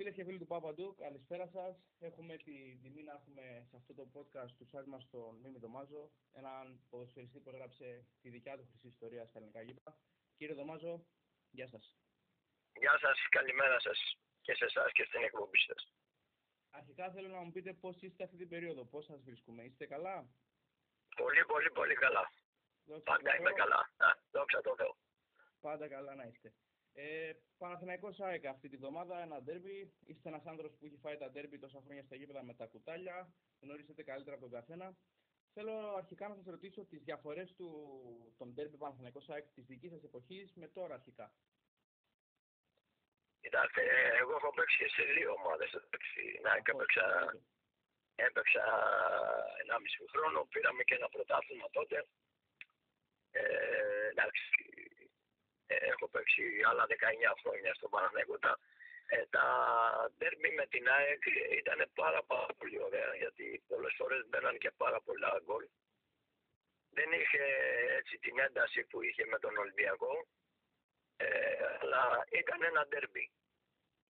Φίλες και φίλοι του Παπαντού, καλησπέρα σας. Έχουμε την τιμή να έχουμε σε αυτό το podcast τους site μας τον Μίμη Δωμάζο, έναν ποδοσφαιριστή που έγραψε τη δικιά του χρυσή ιστορία στα ελληνικά γήπα. Κύριε Δωμάζο, γεια σας. Γεια σας, καλημέρα σας και σε εσάς και στην εκπομπή σας. Αρχικά θέλω να μου πείτε πώς είστε αυτή την περίοδο, πώς σας βρίσκουμε, είστε καλά; Πολύ, πολύ, πολύ καλά. Δόξα Πάντα τω είμαι Θεώ. καλά. Α, δόξα τω Θεώ. Πάντα καλά να είστε. Ε, Παναθηναϊκός ΑΕΚ αυτή τη βδομάδα, ένα ντέρμπι. Είστε ένας άνθρωπος που έχει φάει τα ντέρμπι τόσα χρόνια στα γήπεδα με τα κουτάλια. Γνωρίζετε καλύτερα από τον καθένα. Θέλω αρχικά να σας ρωτήσω τις διαφορές του των ντέρμπι Παναθηναϊκός ΑΕΚ της δικής σας εποχής με τώρα αρχικά. Κοιτάξτε, εγώ έχω παίξει σε δύο ομάδες. Να και έπαιξα, έπαιξα 1,5 χρόνο. Πήραμε και ένα πρωτάθλημα τότε. Ε, εντάξει, ε, έχω παίξει άλλα 19 χρόνια στον Παναθηναϊκό. Τα, ε, τα ντέρμπι με την ΑΕΚ ήταν πάρα, πάρα πολύ ωραία γιατί πολλές φορές μπαίναν και πάρα πολλά γκολ. Δεν είχε έτσι την ένταση που είχε με τον Ολυμπιακό, ε, αλλά ήταν ένα ντέρμπι.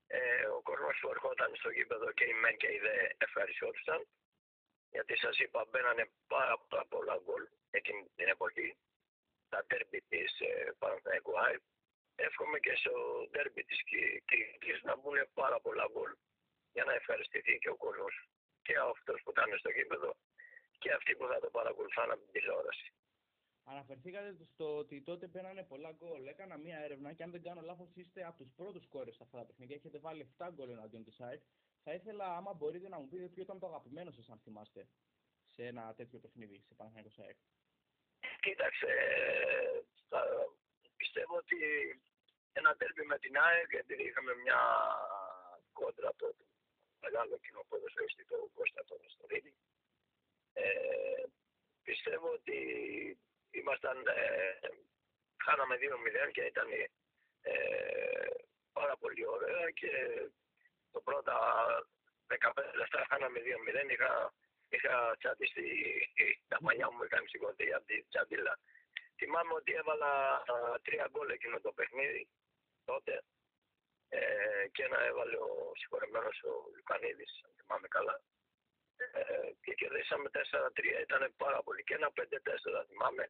Ε, ο κόσμος που ερχόταν στο γήπεδο και οι μεν και οι δε ευχαριστιόντουσαν γιατί σας είπα μπαίνανε πάρα, πάρα πολλά γκολ εκείνη την εποχή τα ντέρμπι της ε, Παναθηναϊκού ΑΕΚ. Εύχομαι και στο ντέρμπι της Κι- Κυριακής να μπουν πάρα πολλά γκολ για να ευχαριστηθεί και ο κόσμος και αυτός που ήταν στο γήπεδο και αυτοί που θα το παρακολουθάνε από την τηλεόραση. Αναφερθήκατε στο ότι τότε μπαίνανε πολλά γκολ. Έκανα μία έρευνα και αν δεν κάνω λάθος, είστε από τους πρώτους κόρες σε αυτά τα παιχνίδια. Έχετε βάλει 7 γκολ εναντίον της ΑΕΚ. Θα ήθελα, άμα μπορείτε, να μου πείτε ποιο ήταν το αγαπημένο σας, αν θυμάστε, σε ένα τέτοιο παιχνίδι, σε Παναθηναϊκός ΑΕΚ. Κοίταξε, ε, θα- πιστεύω ότι ένα τέρμι με την ΑΕΚ, επειδή είχαμε μια κόντρα από το μεγάλο κοινό ποδοσφαιριστή, το Κώστα τον Στορίδη, ε, πιστεύω ότι ήμασταν, ε, χάναμε 2-0 και ήταν ε, πάρα πολύ ωραία και το πρώτα 15 λεπτά χάναμε 2-0, είχα είχα τσαντιστεί τα μαλλιά μου είχαν σηκωθεί από τη τσαντίλα. Θυμάμαι ότι έβαλα α, τρία γκολ εκείνο το παιχνίδι τότε ε, και ένα έβαλε ο συγχωρεμένος ο Λουκανίδης, αν θυμάμαι καλά. Ε, και κερδίσαμε 4-3, ήταν πάρα πολύ. Και ένα 5-4 θυμάμαι,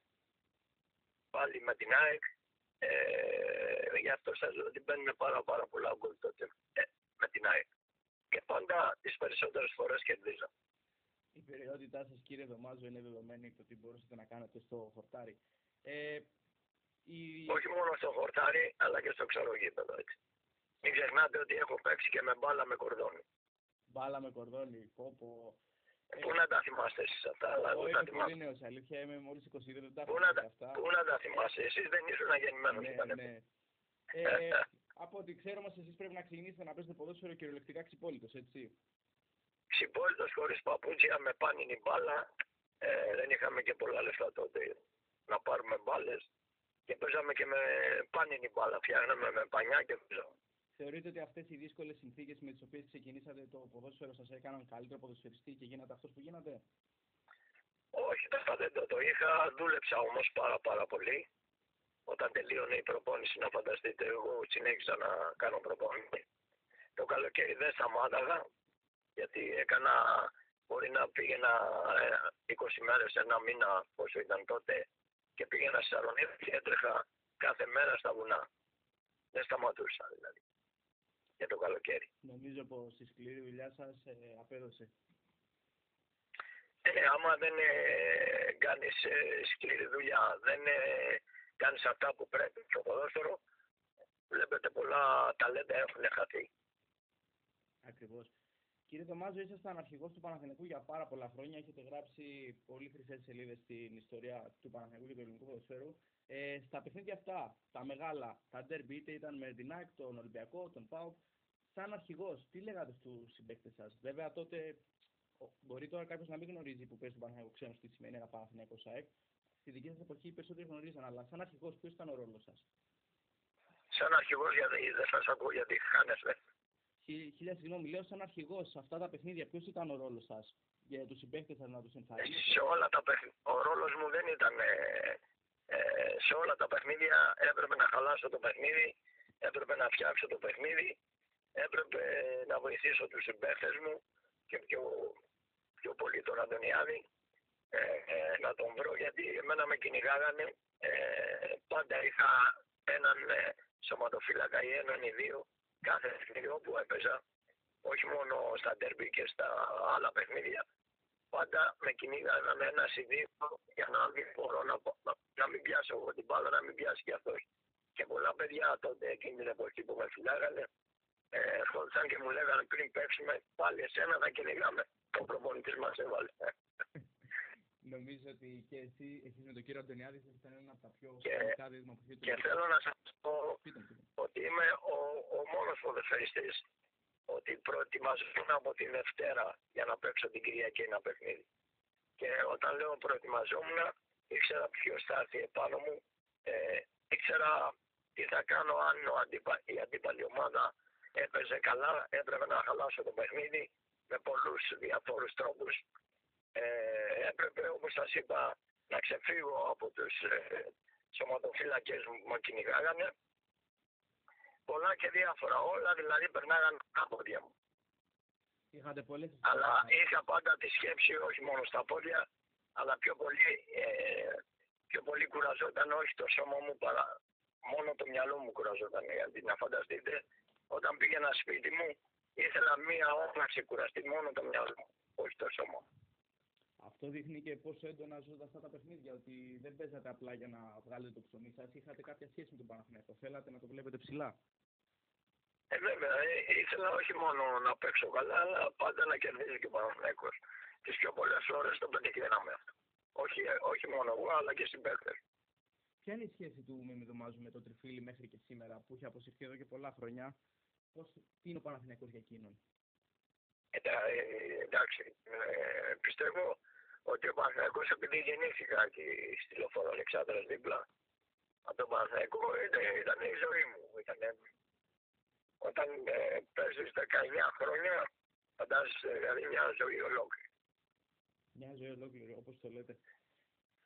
πάλι με την ΑΕΚ. Ε, γι' αυτό σας λέω ότι μπαίνουν πάρα πάρα πολλά γκολ τότε ε, με την ΑΕΚ. Και πάντα τις περισσότερες φορές κερδίζαμε. Η περιότητά σας, κύριε Δωμάζο, είναι δεδομένη το τι μπορούσατε να κάνετε στο χορτάρι. Ε, η... Όχι μόνο στο χορτάρι, αλλά και στο ξαρογήπεδο. Έτσι. Μην ξεχνάτε ότι έχω παίξει και με μπάλα με κορδόνι. Μπάλα με κορδόνι, κόπο. Ε, Πού να τα θυμάστε εσείς αυτά, αλλά Εγώ εγώ τα είμαι πολύ θυμάμαι. νέο, αλήθεια. Είμαι μόλις 22, δεν τα Πού έχω να, δει τα, αυτά. πού να τα θυμάστε, εσείς δεν ήσουν γεννημένος. Ναι, ήτανε. ναι. Ε, από ό,τι ξέρω, μας εσείς πρέπει να ξεκινήσετε να παίζετε ποδόσφαιρο κυριολεκτικά ξυπόλυτος, έτσι. Ξυπόλυτος χωρίς παπούτσια με πάνινη μπάλα. Ε, δεν είχαμε και πολλά λεφτά τότε να πάρουμε μπάλες. Και παίζαμε και με πάνινη μπάλα. Φτιάχναμε με πανιά και παίζαμε. Θεωρείτε ότι αυτές οι δύσκολες συνθήκες με τις οποίες ξεκινήσατε το ποδόσφαιρο σας έκαναν καλύτερο ποδοσφαιριστή και γίνατε αυτός που γίνατε; Όχι, τώρα δεν το, το είχα. Δούλεψα όμως πάρα πάρα πολύ. Όταν τελείωνε η προπόνηση, να φανταστείτε, εγώ συνέχισα να κάνω προπόνηση. Το καλοκαίρι δεν σταμάταγα, γιατί έκανα, μπορεί να πήγαινα ε, 20 μέρες, ένα μήνα, όσο ήταν τότε, και πήγαινα στη Θεσσαλονίκη και έτρεχα κάθε μέρα στα βουνά. Δεν σταματούσα δηλαδή, για το καλοκαίρι. Νομίζω πως η σκληρή δουλειά σας ε, απέδωσε. Ε, άμα δεν ε, κάνεις ε, σκληρή δουλειά, δεν ε, κάνεις αυτά που πρέπει στο ποδόσφαιρο, βλέπετε πολλά ταλέντα έχουν χαθεί. Ακριβώς. Κύριε Δωμάζο, ήσασταν αρχηγός του Παναθηναϊκού για πάρα πολλά χρόνια. Έχετε γράψει πολύ χρυσές σελίδες στην ιστορία του Παναθηναϊκού και του ελληνικού ποδοσφαίρου. Ε, στα παιχνίδια αυτά, τα μεγάλα, τα ντέρμπι, είτε ήταν με την ΑΕΚ, τον Ολυμπιακό, τον ΠΑΟΚ, σαν αρχηγός, τι λέγατε στους συμπαίκτες σας; Βέβαια τότε, ο- μπορεί τώρα κάποιος να μην γνωρίζει που παίζει τον Παναθηναϊκό ξένος τι σημαίνει ένα Παναθηναϊκό ΑΕΚ. Στη δική σας εποχή οι περισσότεροι γνωρίζαν, αλλά σαν αρχηγός ποιος ήταν ο ρόλος σας; Σαν αρχηγός γιατί δεν σας ακούω γιατί χάνεστε. Χι- Χίλια συγγνώμη, λέω σαν αρχηγός σε αυτά τα παιχνίδια, ποιος ήταν ο ρόλος σας για τους συμπαίκτες σας να τους ενθαρρύνετε; Σε όλα τα παιχνίδια, ο ρόλος μου δεν ήταν, ε, ε, σε όλα τα παιχνίδια έπρεπε να χαλάσω το παιχνίδι, έπρεπε να φτιάξω το παιχνίδι, ε, έπρεπε να βοηθήσω τους συμπαίχτες μου και πιο, πιο πολύ τον Αντωνιάδη ε, ε, να τον βρω γιατί εμένα με κυνηγάγανε. Ε, πάντα είχα έναν ε, σωματοφύλακα ή έναν ή δύο κάθε παιχνίδι που έπαιζα όχι μόνο στα ντέρμπι και στα άλλα παιχνίδια. Πάντα με κυνήγαγαν ένα ή δύο για να μην μπορώ να, να, να μην πιάσω εγώ την μπάλα, να μην πιάσει και αυτός. Και πολλά παιδιά τότε εκείνη την εποχή που με φυλάγανε ε, ερχόντουσαν και μου λέγανε πριν παίξουμε πάλι εσένα να κυνηγάμε. Ο προπονητής μας έβαλε. Νομίζω ότι και εσύ, εσείς με τον κύριο Αντωνιάδης, ήταν ένα από τα πιο σημαντικά δείγμα που Και θέλω να σας πω ότι είμαι ο, ο μόνος ποδοσφαιριστής ότι προετοιμαζόμουν από τη Δευτέρα για να παίξω την Κυριακή ένα παιχνίδι. Και όταν λέω προετοιμαζόμουν, ήξερα ποιος θα έρθει επάνω μου, ε, ήξερα τι θα κάνω αν ο αντίπα, η αντίπαλη ομάδα έπαιζε καλά, έπρεπε να χαλάσω το παιχνίδι με πολλούς διαφόρους τρόπους ε, έπρεπε όπως σας είπα να ξεφύγω από τους ε, σωματοφύλακες που με κυνηγάγανε. Πολλά και διάφορα όλα δηλαδή περνάγαν από πόδια μου. Είχατε πολλές αλλά είχα πάντα τη σκέψη όχι μόνο στα πόδια αλλά πιο πολύ, ε, πιο πολύ κουραζόταν όχι το σώμα μου παρά μόνο το μυαλό μου κουραζόταν γιατί να φανταστείτε όταν πήγαινα σπίτι μου ήθελα μία ώρα να ξεκουραστεί μόνο το μυαλό μου όχι το σώμα μου. Αυτό δείχνει και πόσο έντονα ζούσατε αυτά τα παιχνίδια, ότι δεν παίζατε απλά για να βγάλετε το ψωμί σας. Είχατε κάποια σχέση με τον Παναθηναϊκό. Θέλατε να το βλέπετε ψηλά. Ε, βέβαια, ε, ήθελα όχι μόνο να παίξω καλά, αλλά πάντα να κερδίζει και ο Παναθηναϊκός. Τις πιο πολλές ώρες το πετυχαίναμε αυτό. Όχι, ε, όχι μόνο εγώ, αλλά και στην παίκτε. Ποια είναι η σχέση του Μιμιδομάζου με τον Τριφίλη μέχρι και σήμερα, που έχει αποσυρθεί εδώ και πολλά χρόνια; Πώς, τι είναι ο Παναθηναϊκός για εκείνον; Ε, εντάξει, ε, πιστεύω ότι ο Παναθηναϊκός επειδή γεννήθηκα και στη Λοφόρο Αλεξάνδρας δίπλα από τον Παναθηναϊκό ήταν, ήταν η ζωή μου. Ήταν, όταν ε, παίζεις 19 χρόνια φαντάζεσαι δηλαδή μια ζωή ολόκληρη. Μια ζωή ολόκληρη όπως το λέτε.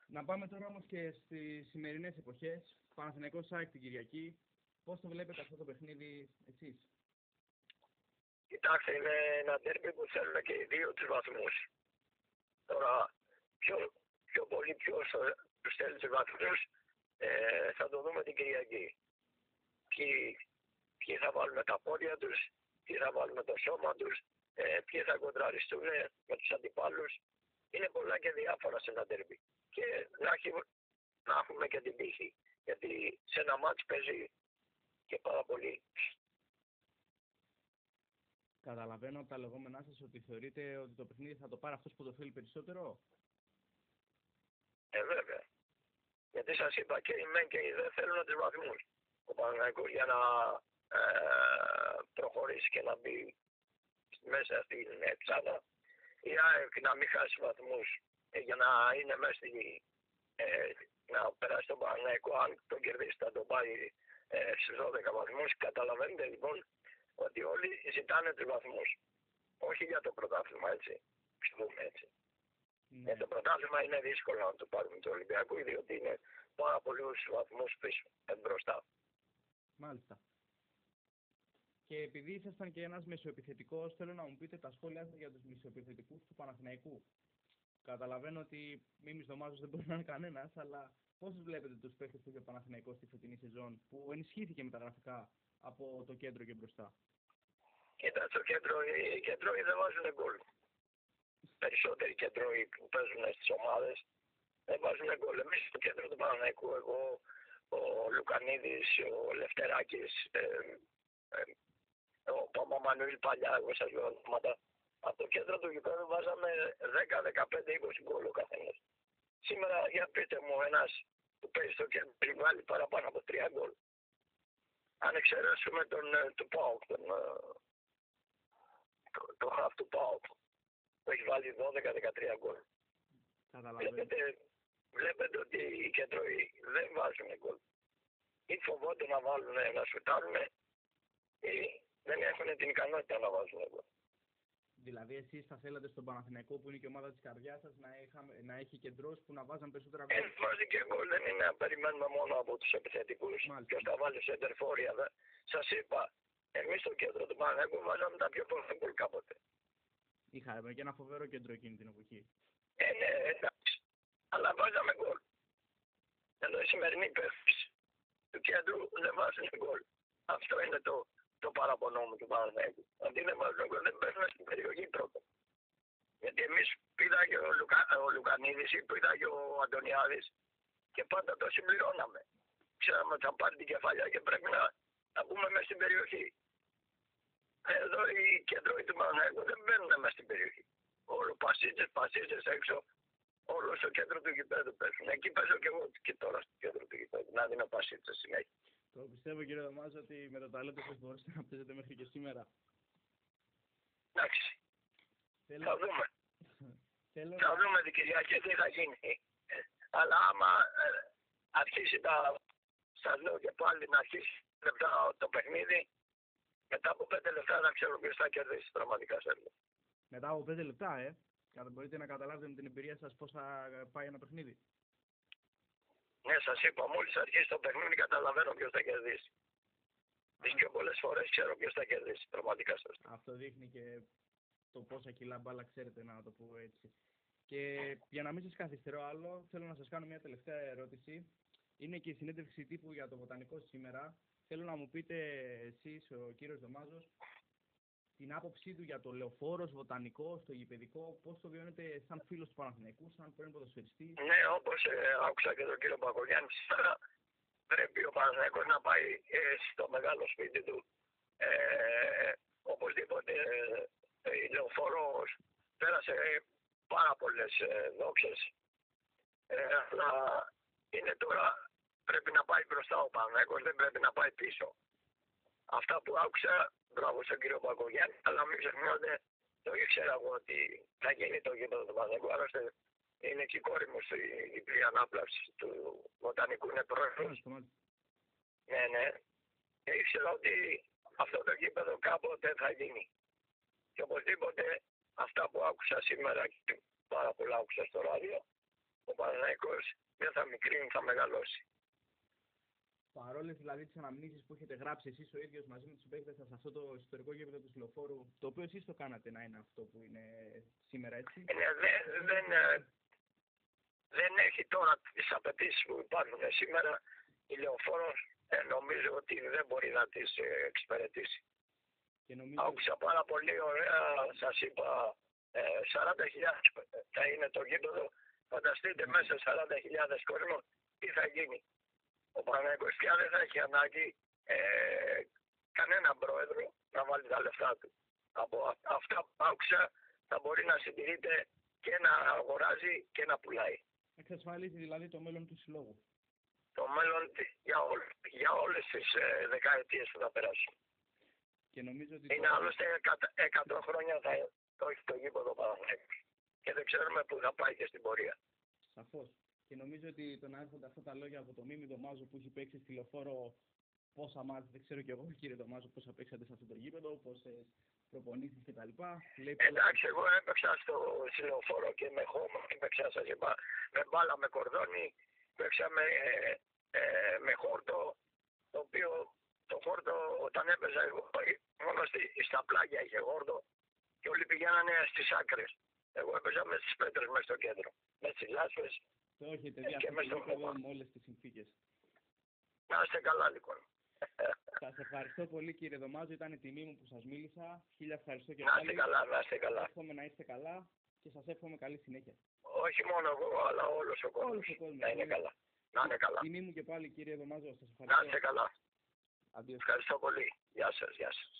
Να πάμε τώρα όμως και στις σημερινές εποχές. Παναθηναϊκός ΣΑΚ την Κυριακή. Πώς το βλέπετε αυτό το παιχνίδι εσείς; Κοιτάξτε, είναι ένα τέρμι που θέλουν και οι δύο τους βαθμούς. Τώρα, πιο, πιο πολύ ποιος τους στέλνει τους βαθμούς ε, θα το δούμε την Κυριακή. Ποιοι, ποιοι θα βάλουν τα πόδια τους, ποιοι θα βάλουν το σώμα τους, ε, ποιοι θα κοντραριστούν με τους αντιπάλους. Είναι πολλά και διάφορα σε ένα τερμπή. Και να, να έχουμε και την τύχη. Γιατί σε ένα μάτς παίζει και πάρα πολύ Καταλαβαίνω από τα λεγόμενά σας ότι θεωρείτε ότι το παιχνίδι θα το πάρει αυτός που το θέλει περισσότερο; Ε, βέβαια. Γιατί σας είπα και οι μεν και οι δεν θέλουν του βαθμού. Ο Παναγιακό για να ε, προχωρήσει και να μπει μέσα στην εξάδα η ΑΕΚ να μην χάσει βαθμούς ε, για να είναι μέσα στην. Ε, να περάσει τον Παναγιακό, αν τον κερδίσει θα τον πάει ε, στους 12 βαθμούς. Καταλαβαίνετε λοιπόν ότι όλοι ζητάνε τους βαθμούς. Όχι για το πρωτάθλημα, έτσι. Πιστεύουμε έτσι. Ναι. Για το πρωτάθλημα είναι δύσκολο να το πάρουμε το Ολυμπιακό, διότι είναι πάρα πολλούς βαθμούς πίσω, μπροστά. Μάλιστα. Και επειδή ήσασταν και ένας μεσοεπιθετικός, θέλω να μου πείτε τα σχόλια σας για τους μεσοεπιθετικούς του Παναθηναϊκού. Καταλαβαίνω ότι μη μισθομάζο δεν μπορεί να είναι κανένας, αλλά πώς βλέπετε τους παίχτε του για Παναθηναϊκό στη φετινή σεζόν, που ενισχύθηκε με τα γραφικά από το κέντρο και μπροστά. Κοίτα, το κέντρο, οι κέντροι δεν βάζουν γκολ. Περισσότεροι κέντροι που παίζουν στις ομάδες δεν βάζουν γκολ. Εμείς στο κέντρο του Παναναϊκού, εγώ, ο Λουκανίδης, ο Λευτεράκης, ε, ε, ο Παπαμανουήλ παλιά, εγώ σας λέω ονόματα. Από το κέντρο του γηπέδου βάζαμε 10, 15, 20 γκολ ο καθένας. Σήμερα, για πείτε μου, ένας που παίζει στο κέντρο βάλει παραπάνω από 3 γκολ αν εξαιρέσουμε τον, ε, του ΠΑΟΚ, τον, ε, το, το χαφ του ΠΑΟΚ, που έχει βάλει 12-13 γκολ. Βλέπετε, βλέπετε ότι οι κεντρώοι δεν βάζουν γκολ. Ή φοβόνται να βάλουν, να σουτάρουν, ή δεν έχουν την ικανότητα να βάζουν γκολ. Δηλαδή, εσείς θα θέλατε στον Παναθηναϊκό που είναι και η ομάδα της καρδιάς σας να, να έχει κεντρός που να βάζαν περισσότερα γκολ. Ε, βάζει και εγώ, δεν είναι να περιμένουμε μόνο από τους επιθετικούς. Ποιο θα βάλει σε εντερφόρια. Σας είπα, Εμείς στο κέντρο του Παναγικού βάζαμε τα πιο πολλά γκολ κάποτε. Είχαμε και ένα φοβερό κέντρο εκείνη την εποχή. Ε, ναι, εντάξει. Αλλά βάζαμε γκολ. Ενώ οι σημερινοί παίχτες του κέντρου δεν βάζουν γκολ. Αυτό είναι το, το παραπονό μου του Παναγικού. Αντί δεν βάζουν γκολ δεν παίρνουν στην περιοχή πρώτα. Γιατί εμείς πήδαγε ο, Λουκα, ο Λουκανίδης ή πήδαγε ο Αντωνιάδης και πάντα το συμπληρώναμε. Ξέραμε ότι θα πάρει την κεφαλιά και πρέπει να, να μπούμε μέσα στην περιοχή. Εδώ οι κέντροι του Παναγικού δεν μπαίνουν μέσα στην περιοχή. Όλο πασίτσες, πασίτσες έξω, όλο στο κέντρο του γηπέδου παίζουν. Εκεί παίζω και εγώ και τώρα στο κέντρο του γηπέδου. Να δίνω πασίτσες συνέχεια. Το πιστεύω κύριε Δωμάζο ότι με το ταλέντο σας μπορείτε να παίζετε μέχρι και σήμερα. Εντάξει, Θέλω, θα δούμε. θέλω Θα να... δούμε την Κυριακή τι θα γίνει. Ε, Αλλά άμα ε, αρχίσει τα. Σας λέω και πάλι να αρχίσει λεπτά το παιχνίδι, μετά από πέντε λεπτά να ξέρω ποιος θα κερδίσει πραγματικά σε λέω. Μετά από 5 λεπτά, ε. Κατα- Μπορείτε να καταλάβετε με την εμπειρία σας πώς θα πάει ένα παιχνίδι. Ναι, σας είπα, μόλις αρχίσει το παιχνίδι καταλαβαίνω ποιος θα κερδίσει. Τις πιο πολλές φορές ξέρω ποιος θα κερδίσει. Πραγματικά σας Αυτό δείχνει και το πόσα κιλά μπάλα ξέρετε, να το πω έτσι. Και για να μην σας καθυστερώ άλλο, θέλω να σας κάνω μια τελευταία ερώτηση. Είναι και η συνέντευξη τύπου για το βοτανικό σήμερα. Θέλω να μου πείτε εσείς, ο κύριος Δωμάζος, την άποψή του για το λεωφόρος, βοτανικό, στο γηπαιδικό, πώς το βιώνετε σαν φίλος του Παναθηναϊκού, σαν πρώην ποδοσφαιριστή; Ναι, όπως άκουσα και τον κύριο Παγκογιάννη σήμερα, πρέπει ο Παναθηναϊκός να πάει ε, στο μεγάλο σπίτι του. Ε, οπωσδήποτε ε, η λεωφόρος πέρασε ε, πάρα πολλές ε, δόξες. Ε, αλλά είναι τώρα πρέπει να πάει μπροστά ο Παναθηναϊκός, δεν πρέπει να πάει πίσω. Αυτά που άκουσα, μπράβο στον κύριο Παγκογιάννη, αλλά μην ξεχνάτε, το ήξερα εγώ ότι θα γίνει το γήπεδο του Παναθηναϊκού, άλλωστε είναι και η κόρη μου στη διπλή ανάπλαυση του βοτανικού, είναι πρόεδρος. Μάλιστα, μάλιστα. Ναι, ναι. Και ήξερα ότι αυτό το γήπεδο κάποτε θα γίνει. Και οπωσδήποτε αυτά που άκουσα σήμερα και πάρα πολλά άκουσα στο ράδιο, ο Παναναϊκός δεν θα μικρύνει, θα μεγαλώσει. Παρόλες δηλαδή τις αναμνήσεις που έχετε γράψει εσείς ο ίδιος μαζί με τους παίκτες σας σε αυτό το ιστορικό γήπεδο του Συλλοφόρου, το οποίο εσείς το κάνατε να είναι αυτό που είναι σήμερα έτσι; Είναι, δεν, δεν, ε, δεν έχει τώρα τις απαιτήσεις που υπάρχουν σήμερα. Η λεωφόρος ε, νομίζω ότι δεν μπορεί να τις ε, εξυπηρετήσει. Και νομίζω Άκουσα πάρα πολύ ωραία, σας είπα, ε, 40.000 θα είναι το γήπεδο. Φανταστείτε μέσα 40.000 κόσμο τι θα γίνει. Ο Παναγικός πια δεν θα έχει ανάγκη ε, κανέναν πρόεδρο να βάλει τα λεφτά του. Από α- αυτά που άκουσα θα μπορεί να συντηρείται και να αγοράζει και να πουλάει. εξασφαλίζει δηλαδή το μέλλον του συλλόγου. Το μέλλον τι- για, όλ, για όλες τις ε, δεκαετίες που θα περάσουν. Και νομίζω ότι. Είναι το- άλλωστε 100 χρόνια θα το έχει το γήπεδο Παναθηναϊκός. Και δεν ξέρουμε πού θα πάει και στην πορεία. Σαφώ. Και νομίζω ότι το να έρχονται αυτά τα λόγια από το Μίμη Δωμάζο που έχει παίξει στη λεωφόρο πόσα μάτια, δεν ξέρω κι εγώ, κύριε Δωμάζο, πόσα παίξατε σε αυτό το γήπεδο, πόσες προπονήσεις κτλ. Λέει πολλά- Εντάξει, εγώ έπαιξα στο συλλοφόρο και με χώμα, έπαιξα σας είπα, με μπάλα, με κορδόνι, έπαιξα με, ε, ε, με χόρτο, το οποίο το χόρτο όταν έπαιζα εγώ, ε, μόνο στη, στα πλάγια είχε χόρτο και όλοι πηγαίνανε στις άκρες. Εγώ έπαιζα με στις πέτρες μέσα στο κέντρο, με στις λάσπες. Το έχετε Ε, δει και αυτό μες το στο γήπεδο χώμα. με όλες τις συνθήκες. Να είστε καλά λοιπόν. Σα ευχαριστώ πολύ κύριε Δωμάζο, ήταν τιμή μου που σας μίλησα. Χίλια ευχαριστώ και Να είστε πάλι. καλά, να είστε καλά. Εύχομαι να είστε καλά και σας εύχομαι καλή συνέχεια. Όχι μόνο εγώ, αλλά όλος ο κόσμος. Όλος ο κόσμος. Να είναι καλά. Να είναι καλά. Τιμή μου και πάλι κύριε Δωμάζο, σας Να ευχαριστώ. είστε καλά. Αντίο. Ευχαριστώ πολύ. Γεια σας, γεια σας.